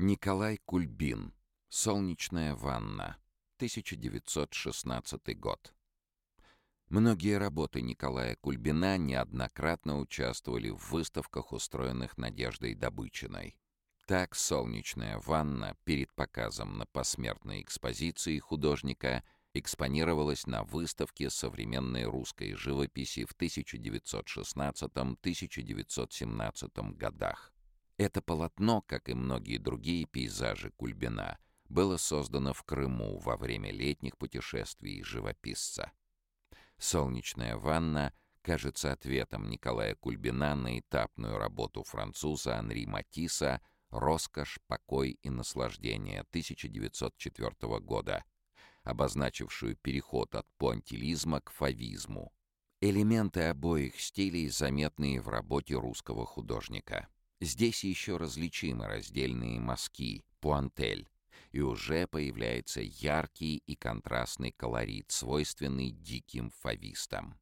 Николай Кульбин. Солнечная ванна. 1916 год. Многие работы Николая Кульбина неоднократно участвовали в выставках, устроенных Надеждой Добычиной. Так «Солнечная ванна» перед показом на посмертной экспозиции художника экспонировалась на выставке современной русской живописи в 1916-1917 годах. Это полотно, как и многие другие пейзажи Кульбина, было создано в Крыму во время летних путешествий живописца. «Солнечная ванна» кажется ответом Николая Кульбина на этапную работу француза Анри Матисса «Роскошь, покой и наслаждение» 1904 года, обозначившую переход от пуантилизма к фавизму. Элементы обоих стилей заметны в работе русского художника. Здесь еще различимы раздельные мазки, пуантель, и уже появляется яркий и контрастный колорит, свойственный диким фавистам.